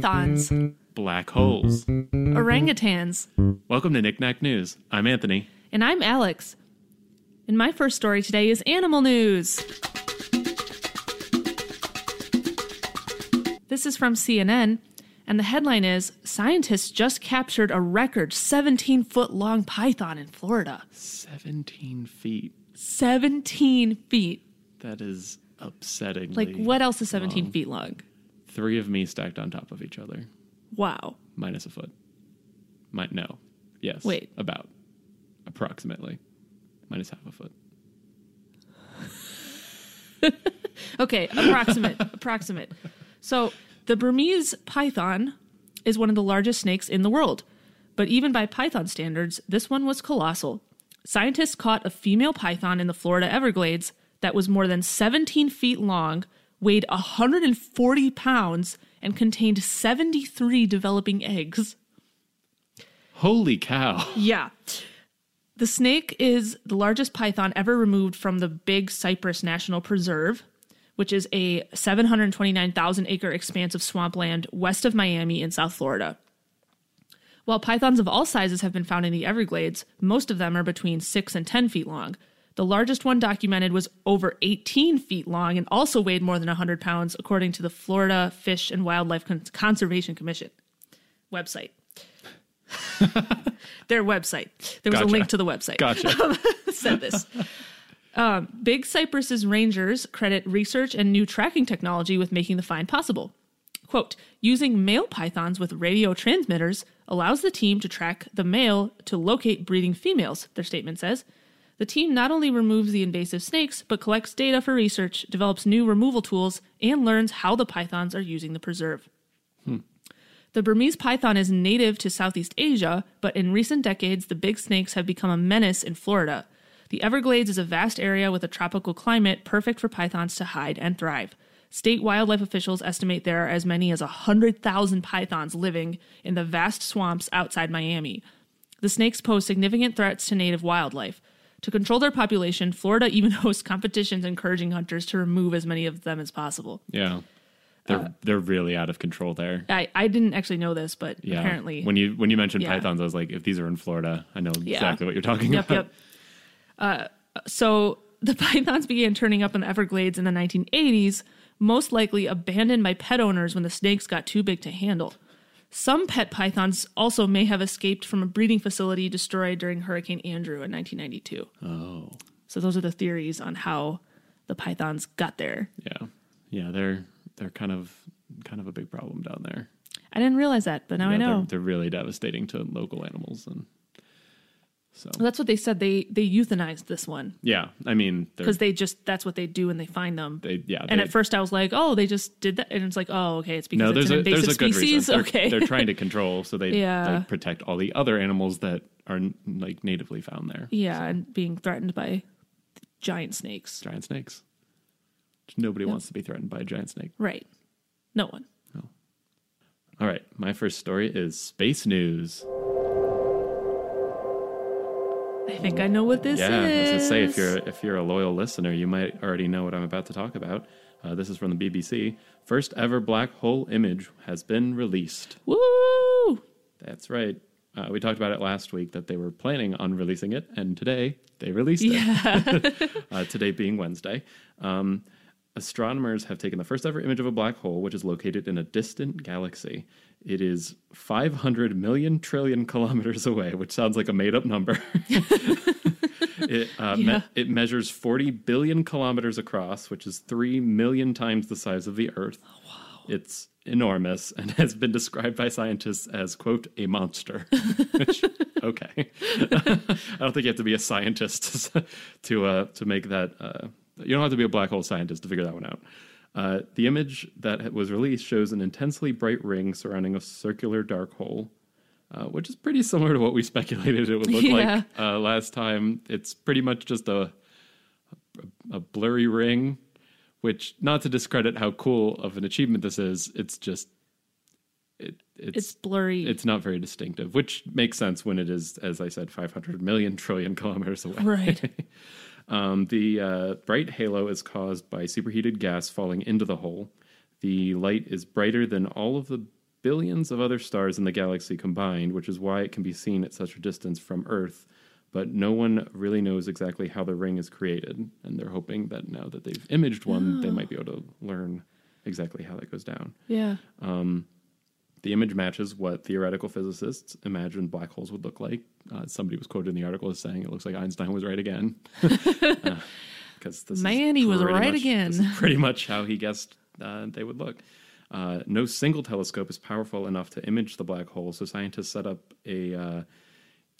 pythons, Black holes. orangutans, Welcome to Knickknack News. I'm Anthony. and I'm Alex. And my first story today is animal news. This is from CNN, and the headline is Scientists just captured a record 17 foot long python in Florida. 17 feet. 17 feet. That is upsetting. Like, what else is 17 feet long? Three of me stacked on top of each other, Wow. minus a foot. Might no. Yes. Wait. About. Approximately. Minus half a foot. Okay, approximate, approximate. So, the Burmese python is one of the largest snakes in the world. But even by python standards, this one was colossal. Scientists caught a female python in the Florida Everglades that was more than 17 feet long, weighed 140 pounds, and contained 73 developing eggs. Holy cow. Yeah. The snake is the largest python ever removed from the Big Cypress National Preserve, which is a 729,000 acre expanse of swampland west of Miami in South Florida. While pythons of all sizes have been found in the Everglades, most of them are between 6 and 10 feet long. The largest one documented was over 18 feet long and also weighed more than 100 pounds, according to the Florida Fish and Wildlife Con- Conservation Commission website. Their website. There was a link to the website Gotcha. said this. Um, Big Cypress's rangers credit research and new tracking technology with making the find possible. Quote, using male pythons with radio transmitters allows the team to track the male to locate breeding females, their statement says. The team not only removes the invasive snakes, but collects data for research, develops new removal tools, and learns how the pythons are using the preserve. Hmm. The Burmese python is native to Southeast Asia, but in recent decades, the big snakes have become a menace in Florida. The Everglades is a vast area with a tropical climate perfect for pythons to hide and thrive. State wildlife officials estimate there are as many as 100,000 pythons living in the vast swamps outside Miami. The snakes pose significant threats to native wildlife. To control their population, Florida even hosts competitions encouraging hunters to remove as many of them as possible. Yeah. They're Uh, they're really out of control there. I, I didn't actually know this, but Yeah. apparently. When you when you mentioned Yeah. pythons, I was like, if these are in Florida, I know Yeah. exactly what you're talking Yep, about. yep. Uh, so the pythons began turning up in the Everglades in the 1980s, most likely abandoned by pet owners when the snakes got too big to handle. Some pet pythons also may have escaped from a breeding facility destroyed during Hurricane Andrew in 1992. Oh. So those are the theories on how the pythons got there. Yeah. Yeah, they're they're kind of kind of a big problem down there. I didn't realize that, but now I Yeah, know. They're, they're really devastating to local animals and so That's what they said. They they euthanized this one yeah, I mean because they just that's what they do when they find them. they yeah, And at first I was like, oh, they just did that. And it's like, oh, okay, it's because no, it's there's an a there's a good species. reason. They're, okay. they're trying to control so they, Yeah. they protect all the other animals that are like natively found there. yeah, and being threatened by giant snakes. Giant snakes. Nobody wants to be threatened by a giant snake. Right. No one. No. All right, my first story is space news. I think I know what this is. yeah, I was gonna say if you're if you're a loyal listener, you might already know what I'm about to talk about. Uh, this is from the BBC. First ever black hole image has been released. Woo! That's right. Uh, we talked about it last week that they were planning on releasing it, and today they released Yeah. it. uh, today being Wednesday. Um, astronomers have taken the first ever image of a black hole, which is located in a distant galaxy. It is 500 million trillion kilometers away, which sounds like a made up number. it, uh, me- it measures 40 billion kilometers across, which is 3 million times the size of the Earth. It's enormous and has been described by scientists as, quote, a monster. Which, okay. I don't think you have to be a scientist to, uh, to make that. Uh, you don't have to be a black hole scientist to figure that one out. Uh, the image that was released shows an intensely bright ring surrounding a circular dark hole, uh, which is pretty similar to what we speculated it would look Yeah. like uh, last time. It's pretty much just a, a blurry ring, which not to discredit how cool of an achievement this is, it's just it It's it's blurry. it's not very distinctive, which makes sense when it is, as I said, 500 million trillion kilometers away. right. Um, the uh, bright halo is caused by superheated gas falling into the hole. The light is brighter than all of the billions of other stars in the galaxy combined, which is why it can be seen at such a distance from Earth. But no one really knows exactly how the ring is created, and they're hoping that now that they've imaged one, they might be able to learn exactly how that goes down. Yeah. The image matches what theoretical physicists imagined black holes would look like. Uh, somebody was quoted in the article as saying it looks like Einstein was right again. Because this Man, he was right much- again. pretty much how he guessed uh, they would look. Uh, no single telescope is powerful enough to image the black hole, so scientists set up a uh,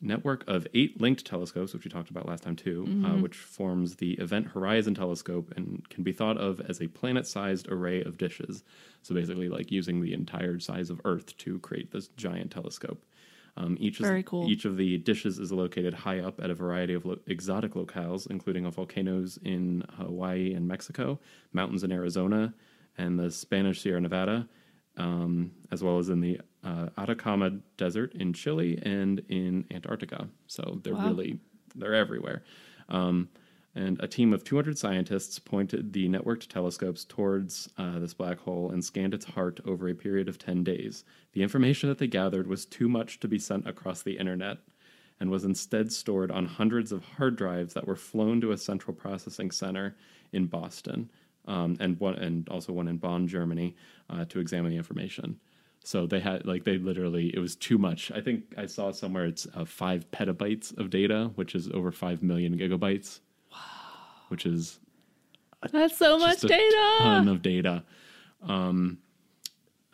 network of eight linked telescopes, which we talked about last time too, uh, which forms the Event Horizon Telescope and can be thought of as a planet sized array of dishes. So basically, like using the entire size of Earth to create this giant telescope. Um, each Very is, cool. Each of the dishes is located high up at a variety of lo- exotic locales, including volcanoes in Hawaii and Mexico, mountains in Arizona, and the Spanish Sierra Nevada, um, as well as in the uh, Atacama Desert in Chile and in Antarctica. So they're Wow. really they're everywhere. Um, and a team of 200 scientists pointed the networked telescopes towards uh, this black hole and scanned its heart over a period of 10 days. The information that they gathered was too much to be sent across the internet and was instead stored on hundreds of hard drives that were flown to a central processing center in Boston um, and one and also one in Bonn, Germany, uh, to examine the information. So they had like they literally it was too much. I think I saw somewhere it's uh, five petabytes of data, which is over five million gigabytes. Wow, which is That's so much a data. ton of data. Um,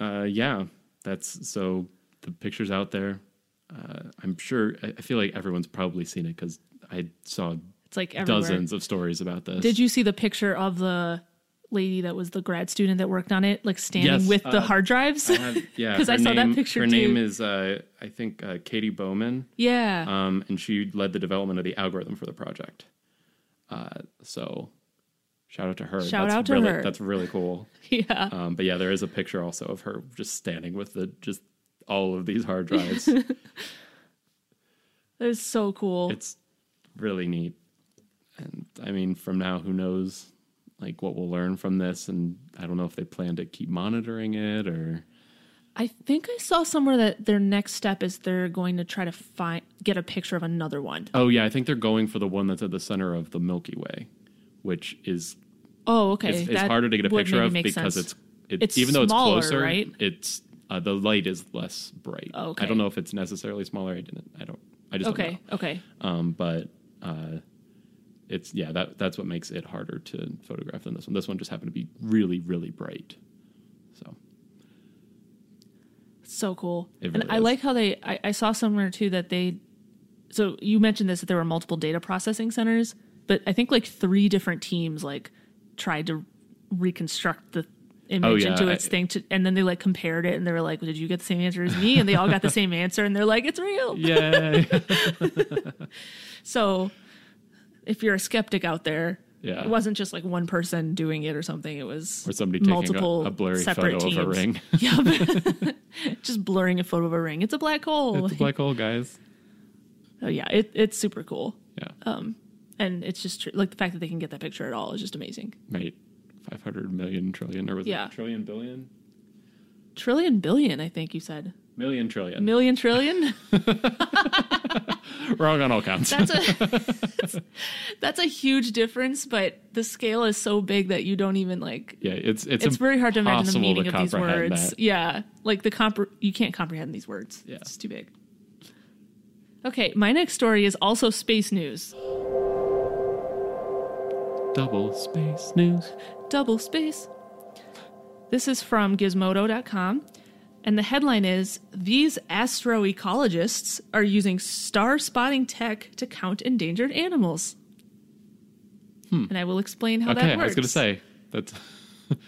uh, yeah, that's so the pictures out there. Uh, I'm sure. I, I feel like everyone's probably seen it because I saw It's like everywhere. dozens of stories about this. Did you see the picture of the lady that was the grad student that worked on it, like standing Yes, with the uh, hard drives? I have, yeah, 'Cause I saw that name- picture Her too. name is, uh, I think, uh, Katie Bouman, yeah. um, and she led the development of the algorithm for the project. Uh, so, shout out to her. Shout that's out to really, her. That's really cool. yeah. Um, but yeah, there is a picture also of her just standing with the just all of these hard drives. That is so cool. it's really neat. And I mean, from now, who knows, like what we'll learn from this? And I don't know if they plan to keep monitoring it or. I think I saw somewhere that their next step is they're going to try to find get a picture of another one. Oh yeah, I think they're going for the one that's at the center of the Milky Way, which is Oh, okay. it's, it's harder to get a picture of because sense. it's it, It's even though it's closer, right? it's uh, the light is less bright. Oh, okay. I don't know if it's necessarily smaller. I didn't. I don't. I just don't okay. Okay. Um, but uh, it's yeah that that's what makes it harder to photograph than this one. This one just happened to be really really bright. So So cool. It and really I is. like how they I, I saw somewhere too that they so you mentioned this that there were multiple data processing centers, but I think like three different teams like tried to reconstruct the image Oh, yeah, into I- its thing to, and then they like compared it and they were like, Did you get the same answer as me? And they all got the same answer and they're like, It's real. yay! So if you're a skeptic out there, Yeah. it wasn't just like one person doing it or something. It was or somebody taking multiple a, a blurry separate photo teams. of a ring. Yep. just blurring a photo of a ring. It's a black hole. it's a black hole, guys. Oh yeah, it, it's super cool, Yeah, um, and it's just tr- like the fact that they can get that picture at all is just amazing. right. Five hundred million trillion, or was Yeah. it trillion billion? Trillion billion, I think you said. Million trillion. Million trillion. Wrong on all counts. That's a that's a huge difference, but the scale is so big that you don't even like. yeah, it's it's It's very hard to imagine the meaning of these words. that. Yeah, like the compre- you can't comprehend these words. Yeah. It's too big. Okay, my next story is also space news. Double space news. double space. This is from gizmodo.com, and the headline is These astroecologists are using star spotting tech to count endangered animals. And I will explain how Hmm. Okay, that works. I was gonna say that.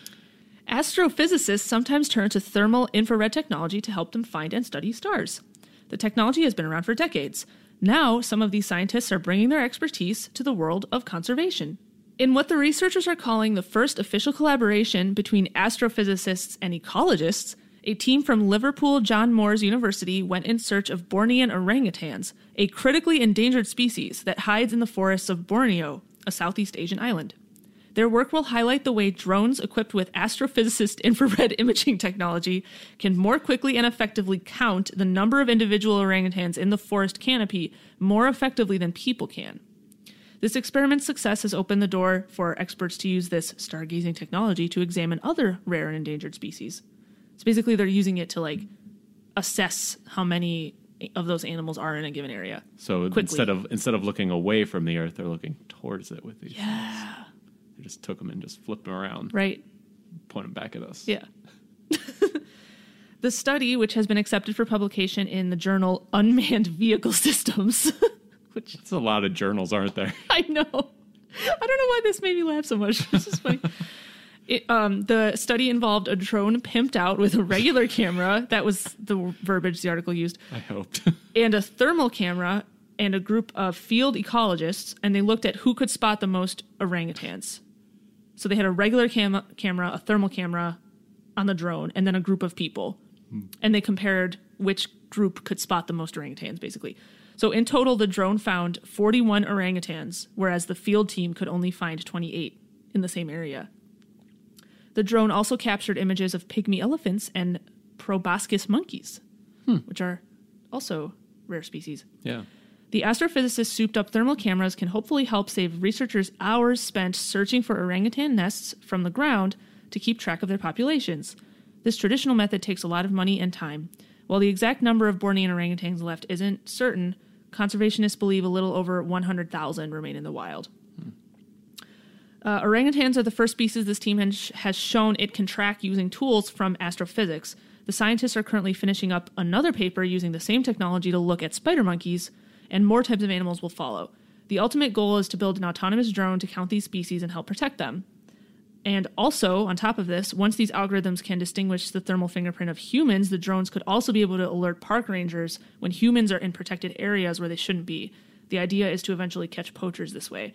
Astrophysicists sometimes turn to thermal infrared technology to help them find and study stars. The technology has been around for decades. Now, some of these scientists are bringing their expertise to the world of conservation. In what the researchers are calling the first official collaboration between astrophysicists and ecologists, a team from Liverpool John Moores University went in search of Bornean orangutans, a critically endangered species that hides in the forests of Borneo, a Southeast Asian island. Their work will highlight the way drones equipped with astrophysicist infrared imaging technology can more quickly and effectively count the number of individual orangutans in the forest canopy more effectively than people can. This experiment's success has opened the door for experts to use this stargazing technology to examine other rare and endangered species. So basically, they're using it to like assess how many of those animals are in a given area. So Quickly. instead of instead of looking away from the Earth, they're looking towards it with these. Yeah. They just took them and just flipped them around, Right. point them back at us. Yeah. the study, which has been accepted for publication in the journal Unmanned Vehicle Systems, which It's a lot of journals, aren't there? I know. I don't know why this made me laugh so much. This is funny. It, um, the study involved a drone pimped out with a regular camera. That was the verbiage the article used. I hoped. and a thermal camera and a group of field ecologists, and they looked at who could spot the most orangutans. So they had a regular cam- camera, a thermal camera on the drone, and then a group of people. And they compared which group could spot the most orangutans, basically. So in total, the drone found 41 orangutans, whereas the field team could only find 28 in the same area. The drone also captured images of pygmy elephants and proboscis monkeys, hmm. which are also rare species. yeah. The astrophysicists souped up thermal cameras can hopefully help save researchers hours spent searching for orangutan nests from the ground to keep track of their populations. This traditional method takes a lot of money and time. While the exact number of Bornean orangutans left isn't certain, conservationists believe a little over 100,000 remain in the wild. Uh, orangutans are the first species this team has has shown it can track using tools from astrophysics. The scientists are currently finishing up another paper using the same technology to look at spider monkeys, and more types of animals will follow. The ultimate goal is to build an autonomous drone to count these species and help protect them. And also, on top of this, once these algorithms can distinguish the thermal fingerprint of humans, the drones could also be able to alert park rangers when humans are in protected areas where they shouldn't be. The idea is to eventually catch poachers this way.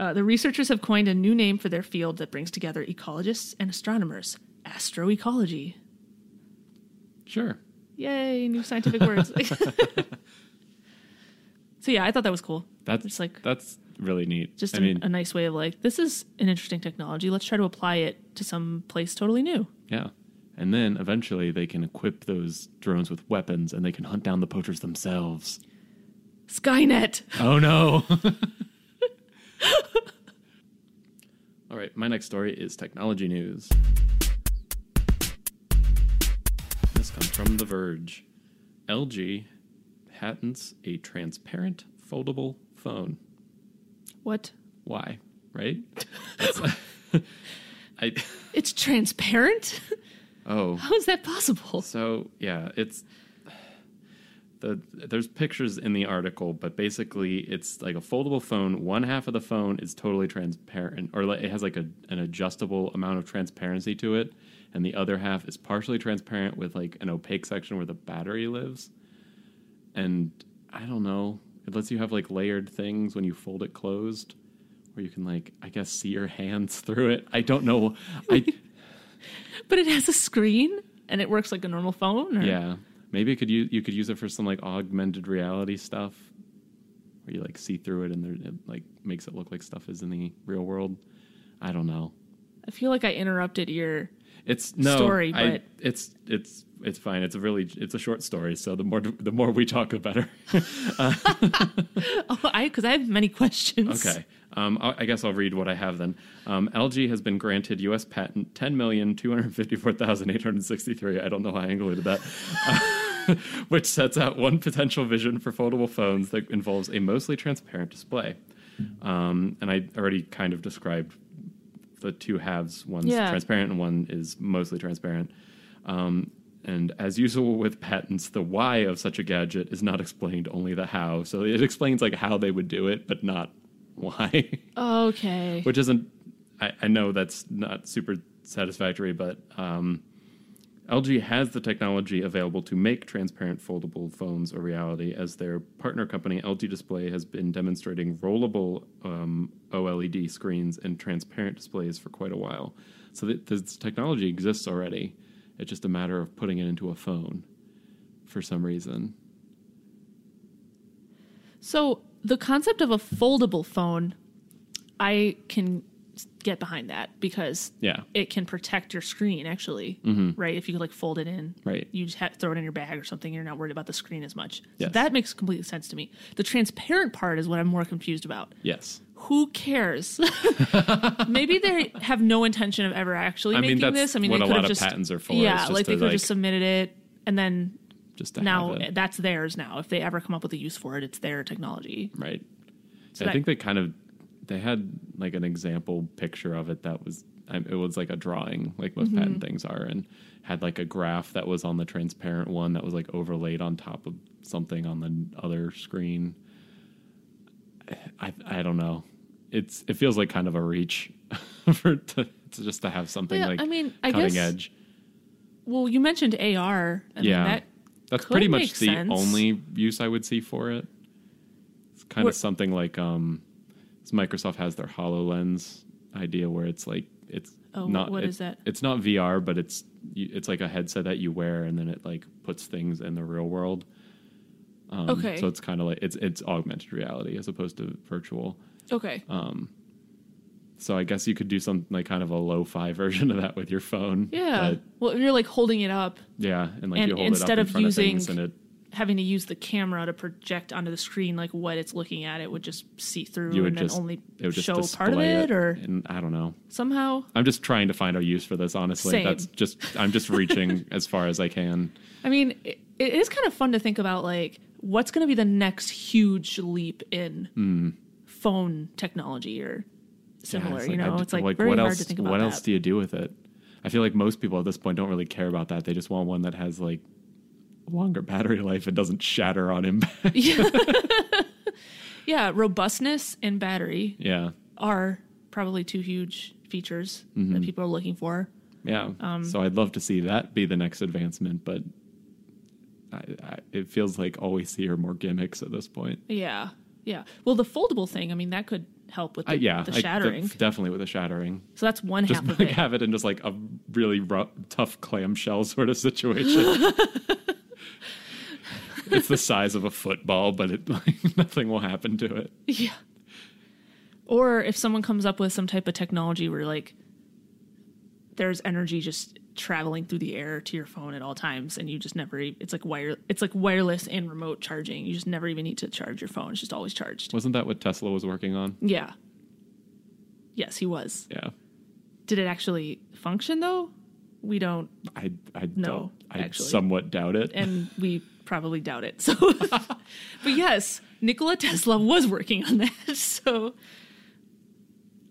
Uh, the researchers have coined a new name for their field that brings together ecologists and astronomers astroecology. Sure. Yay, new scientific words. so, yeah, I thought that was cool. That's It's like that's really neat. just I a, mean, a nice way of like, this is an interesting technology. Let's try to apply it to some place totally new. yeah. And then eventually they can equip those drones with weapons and they can hunt down the poachers themselves. Skynet! Oh no. All right, my next story is technology news. This comes from The Verge. LG patents a transparent foldable phone. What? Why? Right? I It's transparent? oh How is that possible? So yeah, it's the there's pictures in the article, but basically it's like a foldable phone. One half of the phone is totally transparent, or like it has like a, an adjustable amount of transparency to it, and the other half is partially transparent with like an opaque section where the battery lives. And I don't know, it lets you have like layered things when you fold it closed, where you can like I guess see your hands through it. I don't know. I But it has a screen and it works like a normal phone? Or? Yeah, maybe it could use you could use it for some like augmented reality stuff, where you like see through it and there, it like makes it look like stuff is in the real world. I don't know. I feel like I interrupted your. It's no Story, I, but- it's it's it's fine. It's a really it's a short story, so the more the more we talk, the better. Oh, I because I have many questions. Okay. Um, I I guess I'll read what I have then. Um, LG has been granted U.S. patent ten million two hundred fifty-four thousand eight hundred sixty-three. I don't know how I included that. Uh, which sets out one potential vision for foldable phones that involves a mostly transparent display. Um, and I already kind of described the two halves. One's Yeah. transparent and one is mostly transparent. Um, and as usual with patents, the why of such a gadget is not explained, only the how. So it explains like how they would do it, but not why. Okay. Which isn't. I, I know that's not super satisfactory, but um, LG has the technology available to make transparent foldable phones a reality, as their partner company LG Display has been demonstrating rollable um, OLED screens and transparent displays for quite a while. So th- this technology exists already. It's just a matter of putting it into a phone for some reason. So the concept of a foldable phone, I can get behind that because Yeah. it can protect your screen actually, right? If you could like fold it in, Mm-hmm. Right. You just have, throw it in your bag or something. You're not worried about the screen as much. So that makes complete sense to me. The transparent part is what I'm more confused about. Yes. Who cares? Maybe they have no intention of ever actually I mean, making this. I mean, what they a could lot have of just patents are for, Yeah, like they could have like- just submitted it and then Just now that's theirs. Now, if they ever come up with a use for it, it's their technology. Right. So I that- think they kind of they had like an example picture of it that was it was like a drawing, like most Mm-hmm. patent things are, and had like a graph that was on the transparent one that was like overlaid on top of something on the other screen. I I don't know. It's it feels like kind of a reach for to, to just to have something Yeah, like I mean, I cutting guess edge. Well, you mentioned AR. I yeah, mean, that that's pretty much the sense. only use I would see for it. It's kind What- of something like um, Microsoft has their Hololens idea where it's like it's Oh, not what it- is that? It's not VR, but it's it's like a headset that you wear and then it like puts things in the real world. Um, Okay. So it's kind of like it's it's augmented reality as opposed to virtual. okay. Um. So I guess you could do some like kind of a lo-fi version of that with your phone. yeah. But well, you're like holding it up, yeah, and like And you hold instead it up in of front using- of things and it having to use the camera to project onto the screen like what it's looking at. It would just see through you would and then just only it show part of display it, or and I don't know. somehow. I'm just trying to find a use for this. Honestly, Same. that's just I'm just reaching as far as I can. I mean, it, it is kind of fun to think about like what's going to be the next huge leap in hmm. phone technology or similar. Yeah, you know, d- it's like, very what hard else? to think about what that. else do you do with it? I feel like most people at this point don't really care about that. They just want one that has like longer battery life and doesn't shatter on impact. yeah, robustness and battery yeah, are probably two huge features Mm-hmm. that people are looking for. yeah. Um, so I'd love to see that be the next advancement, but I, I, it feels like all we see are more gimmicks at this point. Yeah, yeah. Well, the foldable thing, I mean, that could help with the, Uh, yeah, the I- shattering. def- definitely with the shattering. so that's one Just half of like it. have it in just like a really rough, tough clamshell sort of situation. it's the size of a football, but it like nothing will happen to it. Yeah. Or if someone comes up with some type of technology where like there's energy just traveling through the air to your phone at all times and you just never it's like wire it's like wireless and remote charging. You just never even need to charge your phone. It's just always charged. Wasn't that what Tesla was working on? Yeah. Yes, he was. Yeah, Did it actually function though? We don't I I No. I actually. somewhat doubt it. and we probably doubt it. So but yes, Nikola Tesla was working on that. So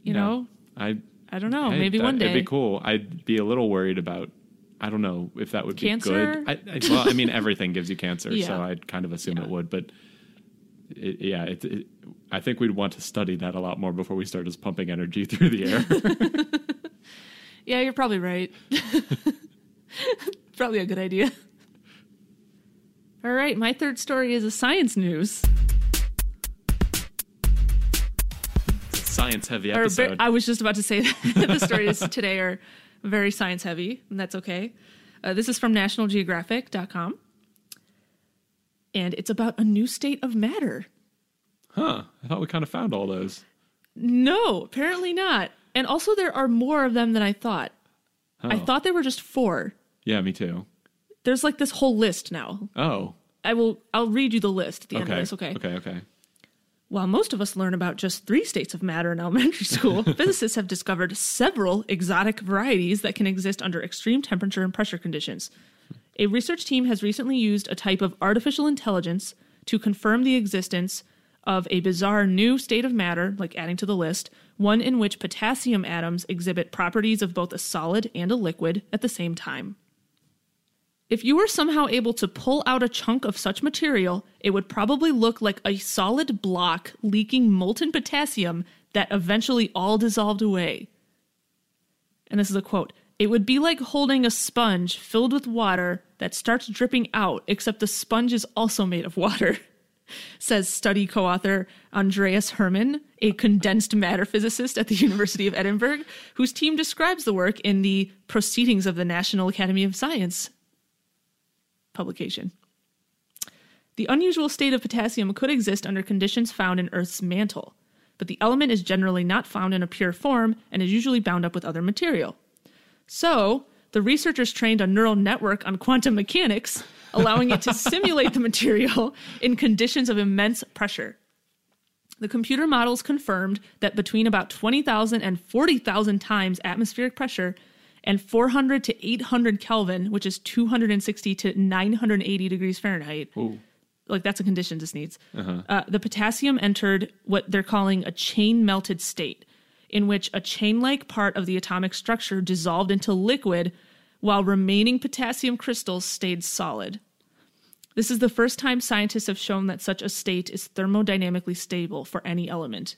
you Yeah. know, I I don't know. I- maybe that- one day. it'd be cool. I'd be a little worried about. I don't know if that would Cancer? be good. I, I, well, I mean, everything gives you cancer, so I'd kind of assume Yeah. it would. But it, yeah, it, it, I think we'd want to study that a lot more before we start just pumping energy through the air. Yeah, you're probably right. probably a good idea. All right, my third story is a science news. Science heavy episode. I was just about to say that the stories today are very science heavy, and that's okay. Uh, this is from nationalgeographic.com. And it's about a new state of matter. huh? I thought we kind of found all those. No, apparently not. And also, there are more of them than I thought. I Oh. thought there were just four. Yeah, me too. There's like this whole list now. Oh, I will. I'll read you the list at the end of this. Okay. Okay. Okay. While most of us learn about just three states of matter in elementary school, physicists have discovered several exotic varieties that can exist under extreme temperature and pressure conditions. A research team has recently used a type of artificial intelligence to confirm the existence of a bizarre new state of matter, like adding to the list, one in which potassium atoms exhibit properties of both a solid and a liquid at the same time. If you were somehow able to pull out a chunk of such material, it would probably look like a solid block leaking molten potassium that eventually all dissolved away. And this is a quote It would be like holding a sponge filled with water that starts dripping out, except the sponge is also made of water, says study co author Andreas Hermann, a condensed matter physicist at the University of Edinburgh, whose team describes the work in the Proceedings of the National Academy of Science publication. The unusual state of potassium could exist under conditions found in Earth's mantle. but the element is generally not found in a pure form and is usually bound up with other material. So, the researchers trained a neural network on quantum mechanics, allowing it to simulate the material in conditions of immense pressure. The computer models confirmed that between about 20,000 and 40,000 times atmospheric pressure and 400 to 800 Kelvin, which is 260 to 980 degrees Fahrenheit, Ooh. like that's a condition this needs. Uh, the potassium entered what they're calling a chain melted state, in which a chain like part of the atomic structure dissolved into liquid while remaining potassium crystals stayed solid. This is the first time scientists have shown that such a state is thermodynamically stable for any element.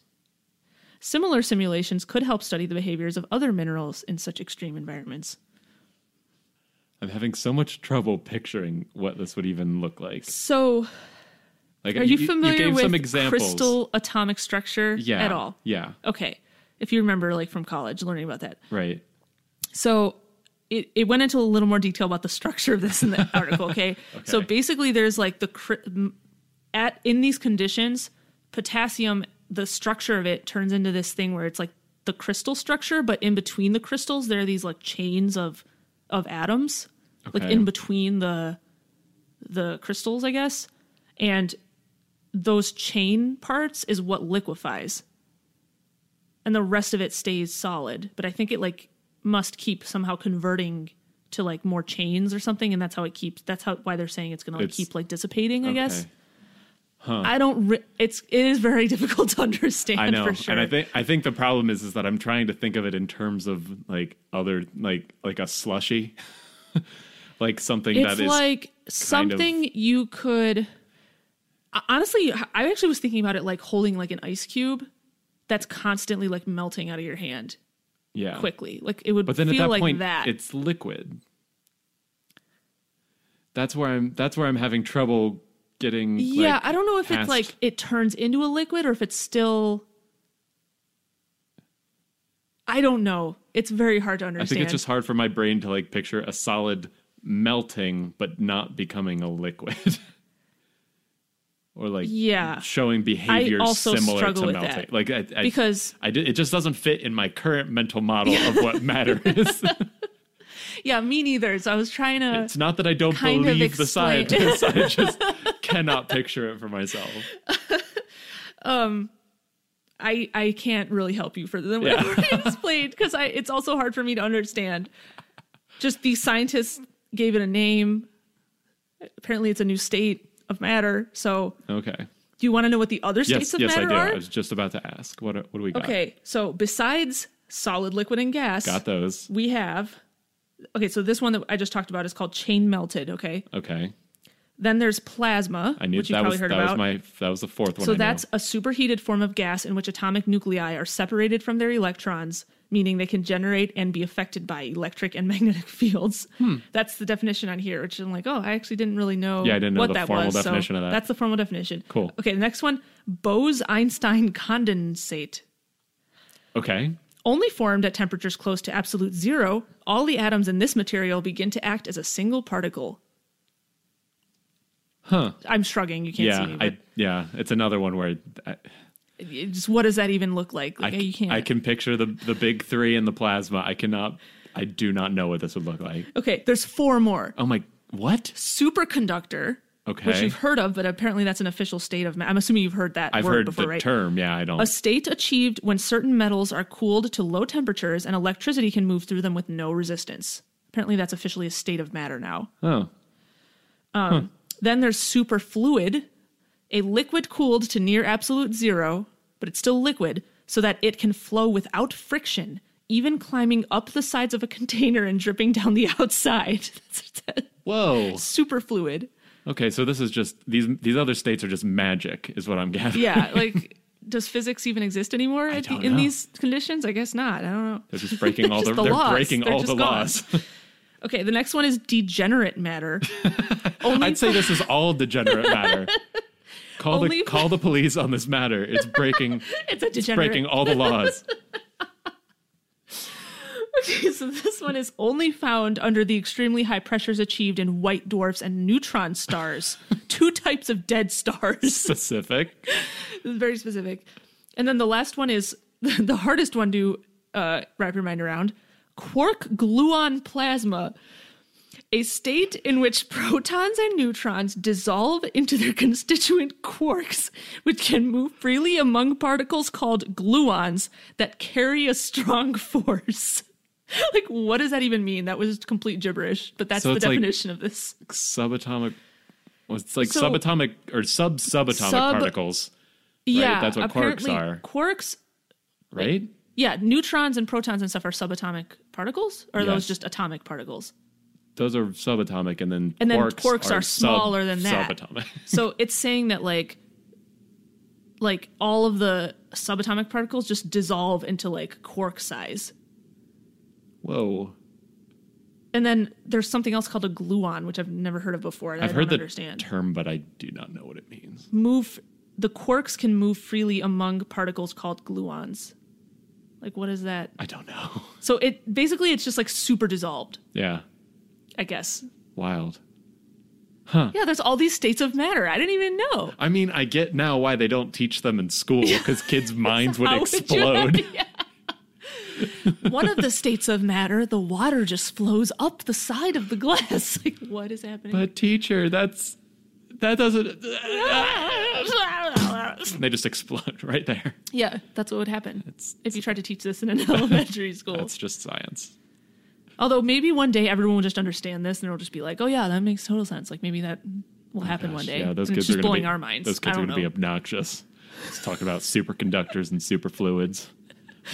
Similar simulations could help study the behaviors of other minerals in such extreme environments. I'm having so much trouble picturing what this would even look like. So, Like, are you familiar gave with crystal atomic structure yeah, at all? Yeah, Okay. If you remember, like from college, learning about that. right. So it, it went into a little more detail about the structure of this in the article. Okay? So basically, there's like the at in these conditions, potassium, the structure of it turns into this thing where it's like the crystal structure, but in between the crystals, there are these like chains of of atoms, like in between the the crystals, I guess, and those chain parts is what liquefies and the rest of it stays solid. But I think it like must keep somehow converting to like more chains or something, and that's how it keeps. That's how why they're saying it's going to like, It's- keep like dissipating. I guess. Okay. I don't. Re- it's it is very difficult to understand. I know, for sure. and I think I think the problem is is that I'm trying to think of it in terms of like other like like a slushy, like something it's that is like something you could. Honestly, I actually was thinking about it like holding like an ice cube that's constantly like melting out of your hand yeah quickly. Like it would But then feel at that like point, that. it's liquid. That's where I'm. That's where I'm having trouble getting. Yeah, like, I don't know if past- it's like it turns into a liquid or if it's still. I don't know. It's very hard to understand. I think it's just hard for my brain to like picture a solid melting but not becoming a liquid, or like Yeah. showing behaviors also similar struggle to with melting. that. Like I, I, because I it just doesn't fit in my current mental model of what matter is. yeah, me neither. So I was trying to. it's not that I don't believe the scientists. I just cannot picture it for myself. Um, I I can't really help you further than what Yeah. I explained because I it's also hard for me to understand. Just these scientists gave it a name. Apparently, it's a new state of matter. So, Okay. do you want to know what the other states Yes, of yes, I do. are? I was just about to ask. What what do we got? Okay, so besides solid, liquid, and gas, Got those. we have okay so this one that i just talked about is called chain melted okay Okay. then there's plasma I knew which you that probably was heard that about was my that was the fourth one. so I that's a superheated form of gas in which atomic nuclei are separated from their electrons meaning they can generate and be affected by electric and magnetic fields Hmm. that's the definition on here which i'm like oh i actually didn't really know Yeah, I didn't know what the that formal was so definition of that. that's the formal definition Cool. okay the next one bose-einstein condensate okay. Only formed at temperatures close to absolute zero, all the atoms in this material begin to act as a single particle. Huh. I'm shrugging. You can't Yeah. see me. I yeah. It's another one where I, just what does that even look like? I, Like you can't. I can picture the the big three and the plasma. I cannot. I do not know what this would look like. okay, there's four more. Oh my. What? Superconductor, Okay. which you've heard of, but apparently that's an official state of. Ma- I'm assuming you've heard that I've word heard before, the right? term. Yeah. I don't. A state achieved when certain metals are cooled to low temperatures and electricity can move through them with no resistance. Apparently, that's officially a state of matter now. oh. Um, then there's superfluid, a liquid cooled to near absolute zero, but it's still liquid, so that it can flow without friction, even climbing up the sides of a container and dripping down the outside. Whoa. Superfluid. Okay. So this is just these these other states are just magic, is what I'm gathering. Yeah, like does physics even exist anymore the, in these conditions? I guess not. I don't know. They're just breaking all the, Just the they're laws. breaking They're all the gone. laws. Okay, the next one is degenerate matter. Only I'd say this is all degenerate matter. Call the call the police on this matter. It's breaking it's a degenerate. breaking all the laws. Okay, so this one is only found under the extremely high pressures achieved in white dwarfs and neutron stars, two types of dead stars. Specific. Very specific. And then the last one is the hardest one to uh, wrap your mind around quark gluon plasma, a state in which protons and neutrons dissolve into their constituent quarks, which can move freely among particles called gluons that carry a strong force. like, what does that even mean? That was complete gibberish, but that's So the it's like- definition of this. Subatomic. Well, it's like So- subatomic or sub subatomic Sub- particles, Yeah, That's what quarks are. Quarks right? Yeah, neutrons and protons and stuff are subatomic particles, or are those just atomic particles? Those are subatomic, and then And then quarks, quarks are sub- smaller than that. Subatomic. So it's saying that like, like all of the subatomic particles just dissolve into like quark size, Whoa! and then there's something else called a gluon, which I've never heard of before. I've I heard don't the understand. term, but I do not know what it means. Move the quarks can move freely among particles called gluons. Like what is that? I don't know. So it basically it's just like super dissolved, yeah, I guess. wild. Huh. Yeah, there's all these states of matter. I didn't even know. I mean, I get now why they don't teach them in school because kids' minds would would explode. Yeah. One of the states of matter, the water just flows up the side of the glass. Like, what is happening? But teacher, that's that doesn't. they just explode right there. yeah, that's what would happen It's if you tried to teach this in an elementary school. that's just science. Although maybe one day everyone will just understand this and it'll just be like, oh yeah, that makes total sense. Like maybe that will happen one Gosh, day. Yeah, those And kids it's just are blowing be, our minds. Those kids are going to be obnoxious. Let's talk about superconductors and superfluids.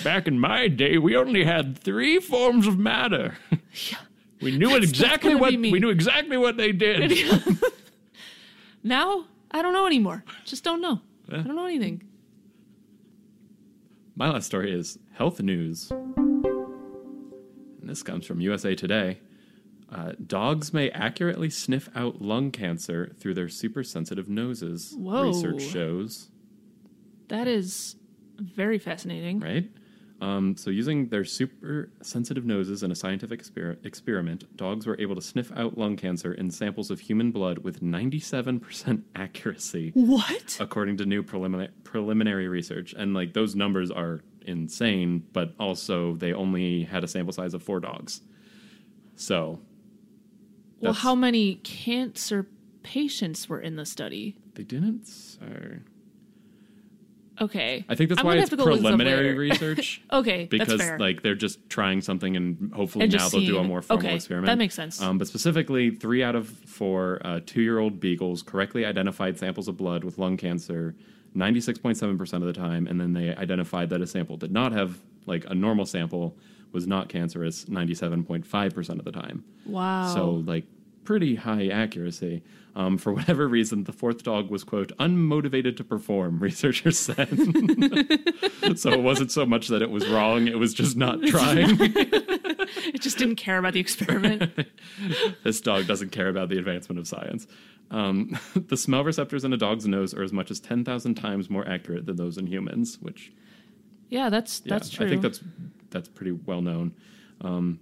Back in my day, we only had three forms of matter. Yeah. We knew exactly gonna what we knew exactly what they did. Now I don't know anymore. Just don't know. I don't know anything. My last story is health news. And this comes from USA Today. Uh, dogs may accurately sniff out lung cancer through their super sensitive noses, Whoa. research shows. That is very fascinating. Right? Um, so, using their super sensitive noses in a scientific exper- experiment, dogs were able to sniff out lung cancer in samples of human blood with 97% accuracy. What? according to new preliminary preliminary research and like those numbers are insane but also they only had a sample size of four dogs so Well, how many cancer patients were in the study? they didn't say Okay. i think that's I'm why it's have to go look this up preliminary research Okay, because that's fair. like they're just trying something and hopefully And now they'll do a more formal okay, experiment that makes sense. um, but specifically three out of four uh, two-year-old beagles correctly identified samples of blood with lung cancer 96.7% of the time and then they identified that a sample did not have like a normal sample was not cancerous 97.5% of the time. Wow. so like pretty high accuracy. Um, for whatever reason the fourth dog was quote unmotivated to perform researchers said. So it wasn't so much that it was wrong it was just not trying. It just didn't care about the experiment. this dog doesn't care about the advancement of science um, the smell receptors in a dog's nose are as much as 10000 times more accurate than those in humans which yeah, that's yeah, that's true. I think that's that's pretty well known. Um,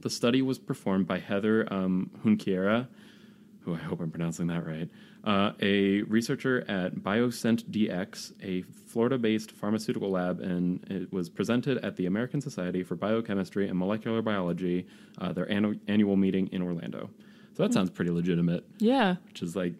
the study was performed by Heather um, Hunkiera, who I hope I'm pronouncing that right, uh, a researcher at BioScentDx, a Florida-based pharmaceutical lab, and it was presented at the American Society for Biochemistry and Molecular Biology, uh, their annu- annual meeting in Orlando. So that sounds pretty legitimate yeah. which is like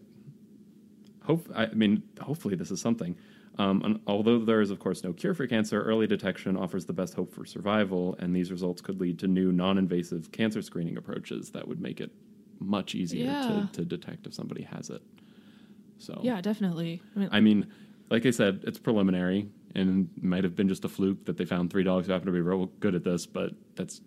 hope I mean hopefully this is something um, and although there is of course no cure for cancer early detection offers the best hope for survival and these results could lead to new non-invasive cancer screening approaches that would make it much easier Yeah. to, to detect if somebody has it so Yeah, definitely. I mean, i mean like i said it's preliminary and might have been just a fluke that they found three dogs who happen to be real good at this but that's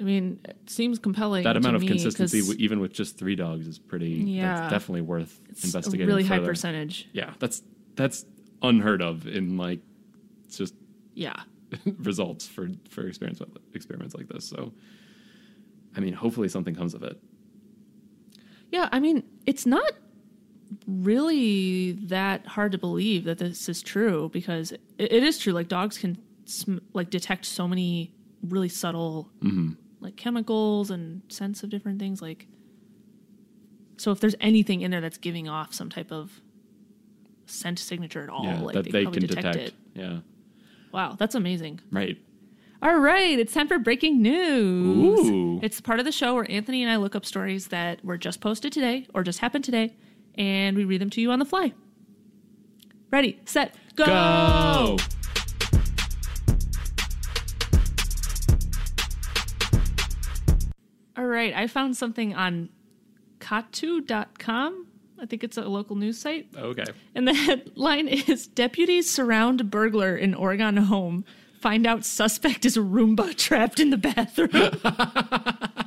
I mean, it seems compelling. that amount of me consistency w- even with just three dogs is pretty Yeah. that's definitely worth it's investigating a really high percentage. yeah that's that's unheard of in like just Yeah. results for for experiments experiments like this so i mean hopefully something comes of it Yeah, I mean, it's not really that hard to believe that this is true because it, it is true. Like dogs can sm- like detect so many really subtle mm-hmm. Like chemicals and scents of different things. Like, so if there's anything in there that's giving off some type of scent signature at all. yeah, like that they, probably can detect. it. Yeah, Wow, that's amazing. right. All right, it's time for breaking news. Ooh. It's part of the show where Anthony and I look up stories that were just posted today or just happened today, and we read them to you on the fly. Ready, set, go! Go. Right, I found something on Katu.com. I think it's a local news site. Okay. And the headline is Deputies surround burglar in Oregon home. Find out suspect is a Roomba trapped in the bathroom.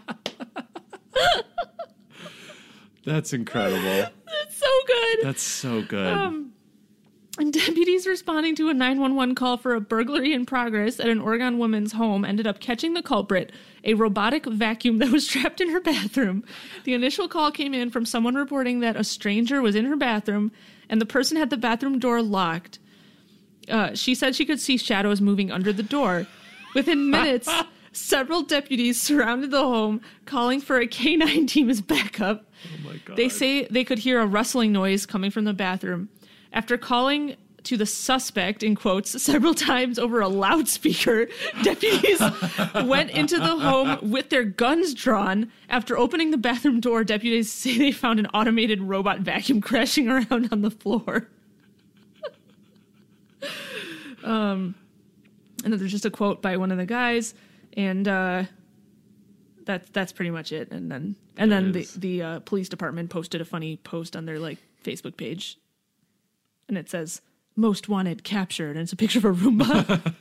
That's incredible. That's so good. That's so good. Um, And deputies responding to a 911 call for a burglary in progress at an Oregon woman's home ended up catching the culprit, a robotic vacuum that was trapped in her bathroom. The initial call came in from someone reporting that a stranger was in her bathroom and the person had the bathroom door locked. Uh, she said she could see shadows moving under the door. Within minutes, several deputies surrounded the home, calling for a K9 team as backup. oh my god. They say they could hear a rustling noise coming from the bathroom. After calling to the suspect, in quotes, several times over a loudspeaker, deputies went into the home with their guns drawn. After opening the bathroom door, deputies say they found an automated robot vacuum crashing around on the floor. um, and then there's just a quote by one of the guys, and uh, that's that's pretty much it. And then and then the the uh, police department posted a funny post on their like Facebook page, and it says "Most Wanted captured," and it's a picture of a Roomba.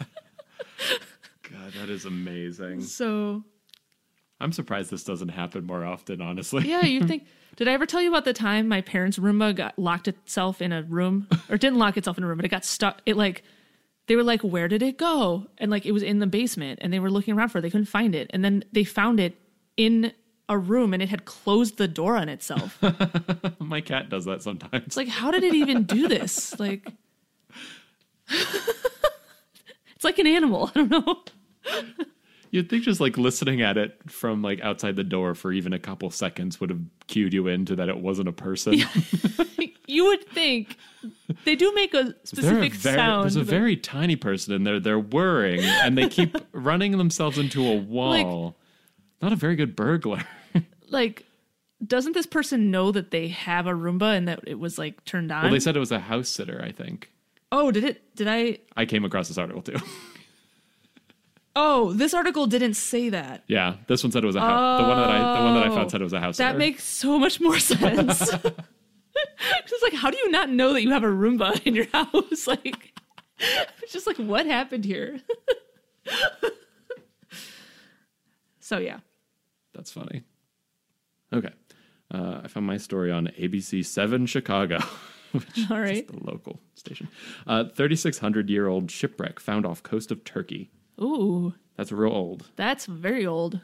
God, that is amazing. so I'm surprised this doesn't happen more often, honestly. yeah, you think? Did I ever tell you about the time my parents' Roomba got locked itself in a room, or didn't lock itself in a room, but it got stuck? It like they were like, "Where did it go?" And like it was in the basement, and they were looking around for it. They couldn't find it, and then they found it in a room, and it had closed the door on itself. My cat does that sometimes. It's like, how did it even do this? Like, it's like an animal. I don't know. You'd think just like listening at it from like outside the door for even a couple seconds would have cued you into that it wasn't a person. You would think they do make a They're a specific very, sound. there's a very tiny person in there. They're whirring and they keep running themselves into a wall. Not a very good burglar. Like, doesn't this person know that they have a Roomba and that it was like turned on? well, they said it was a house sitter, I think. oh, did it? Did I? I came across this article too. Oh, this article didn't say that. yeah, this one said it was a house. The one that I the one that I found said it was a house oh, That sitter. makes so much more sense. just like, how do you not know that you have a Roomba in your house? Like, it's just like, what happened here? so yeah. That's funny. Okay. Uh, I found my story on ABC 7 Chicago, which All right. is the local station. Uh, 3,600 year old shipwreck found off coast of Turkey. Ooh, That's real old. that's very old.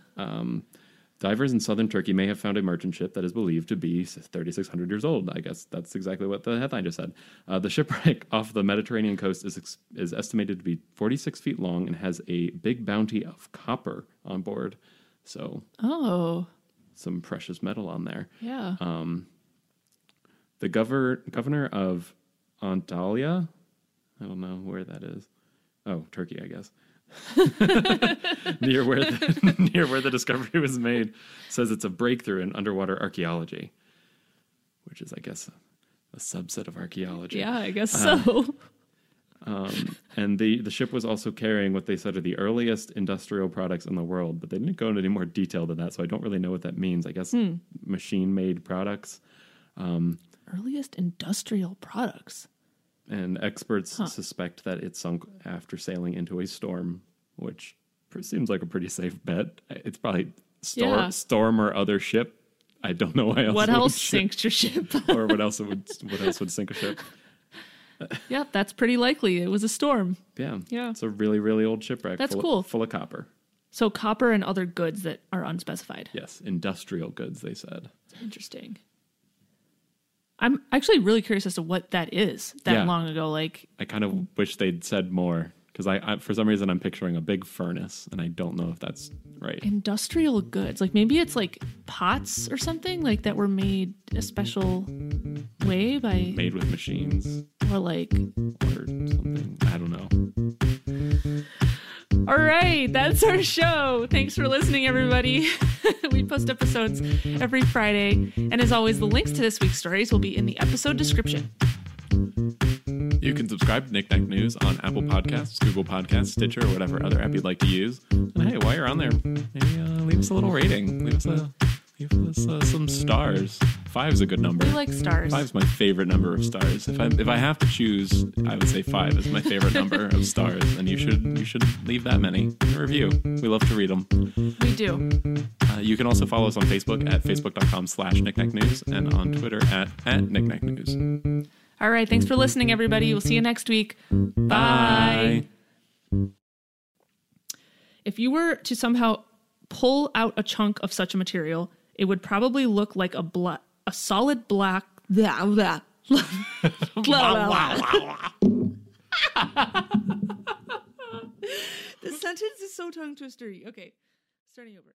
Divers in southern Turkey may have found a merchant ship that is believed to be 3,600 years old. I guess that's exactly what the headline just said. Uh, the shipwreck off the Mediterranean coast is, ex- is estimated to be 46 feet long and has a big bounty of copper on board. So, Oh, some precious metal on there. yeah. The gover- governor of Antalya, I don't know where that is. Oh, Turkey, I guess. near where the, near where the discovery was made, says it's a breakthrough in underwater archaeology, which is, I guess, a, a subset of archaeology. yeah, I guess uh, so. Um, and the, the ship was also carrying what they said are the earliest industrial products in the world, but they didn't go into any more detail than that, so I don't really know what that means. I guess hmm. machine made products. Um, earliest industrial products. and experts suspect that it sunk after sailing into a storm, which seems like a pretty safe bet. It's probably storm, Yeah. storm or other ship. I don't know why else. What else sinks your ship? or what else would what else would sink a ship? yep, that's pretty likely. It was a storm. Yeah, Yeah. It's a really really old shipwreck. That's full cool. Of, full of copper. So copper and other goods that are unspecified. Yes, industrial goods. They said. Interesting. I'm actually really curious as to what that is that Yeah. long ago. Like, I kind of wish they'd said more because I, I for some reason I'm picturing a big furnace, and I don't know if that's right. Industrial goods. Like maybe it's like pots or something like that were made a special way by Made with machines or like or something. I don't know. All right, that's our show. Thanks for listening, everybody. we post episodes every Friday. And as always, the links to this week's stories will be in the episode description. You can subscribe to Knick-Knack News on Apple Podcasts, Google Podcasts, Stitcher, or whatever other app you'd like to use. And hey, while you're on there, maybe uh, leave us a little rating. Leave us a leave us uh, some stars. Five's a good number. We like stars. Five's my favorite number of stars. If I if I have to choose, I would say five is my favorite number of stars, and you should you should leave that many in a review. We love to read them. We do. Uh, you can also follow us on Facebook at facebook.com slash knickknacknews and on Twitter at, at knickknacknews. All right, thanks for listening, everybody. We'll see you next week. Bye. If you were to somehow pull out a chunk of such a material, it would probably look like a bla- a solid black. Blah, blah. Blah, blah, blah. this sentence is so tongue twistery. Okay, starting over.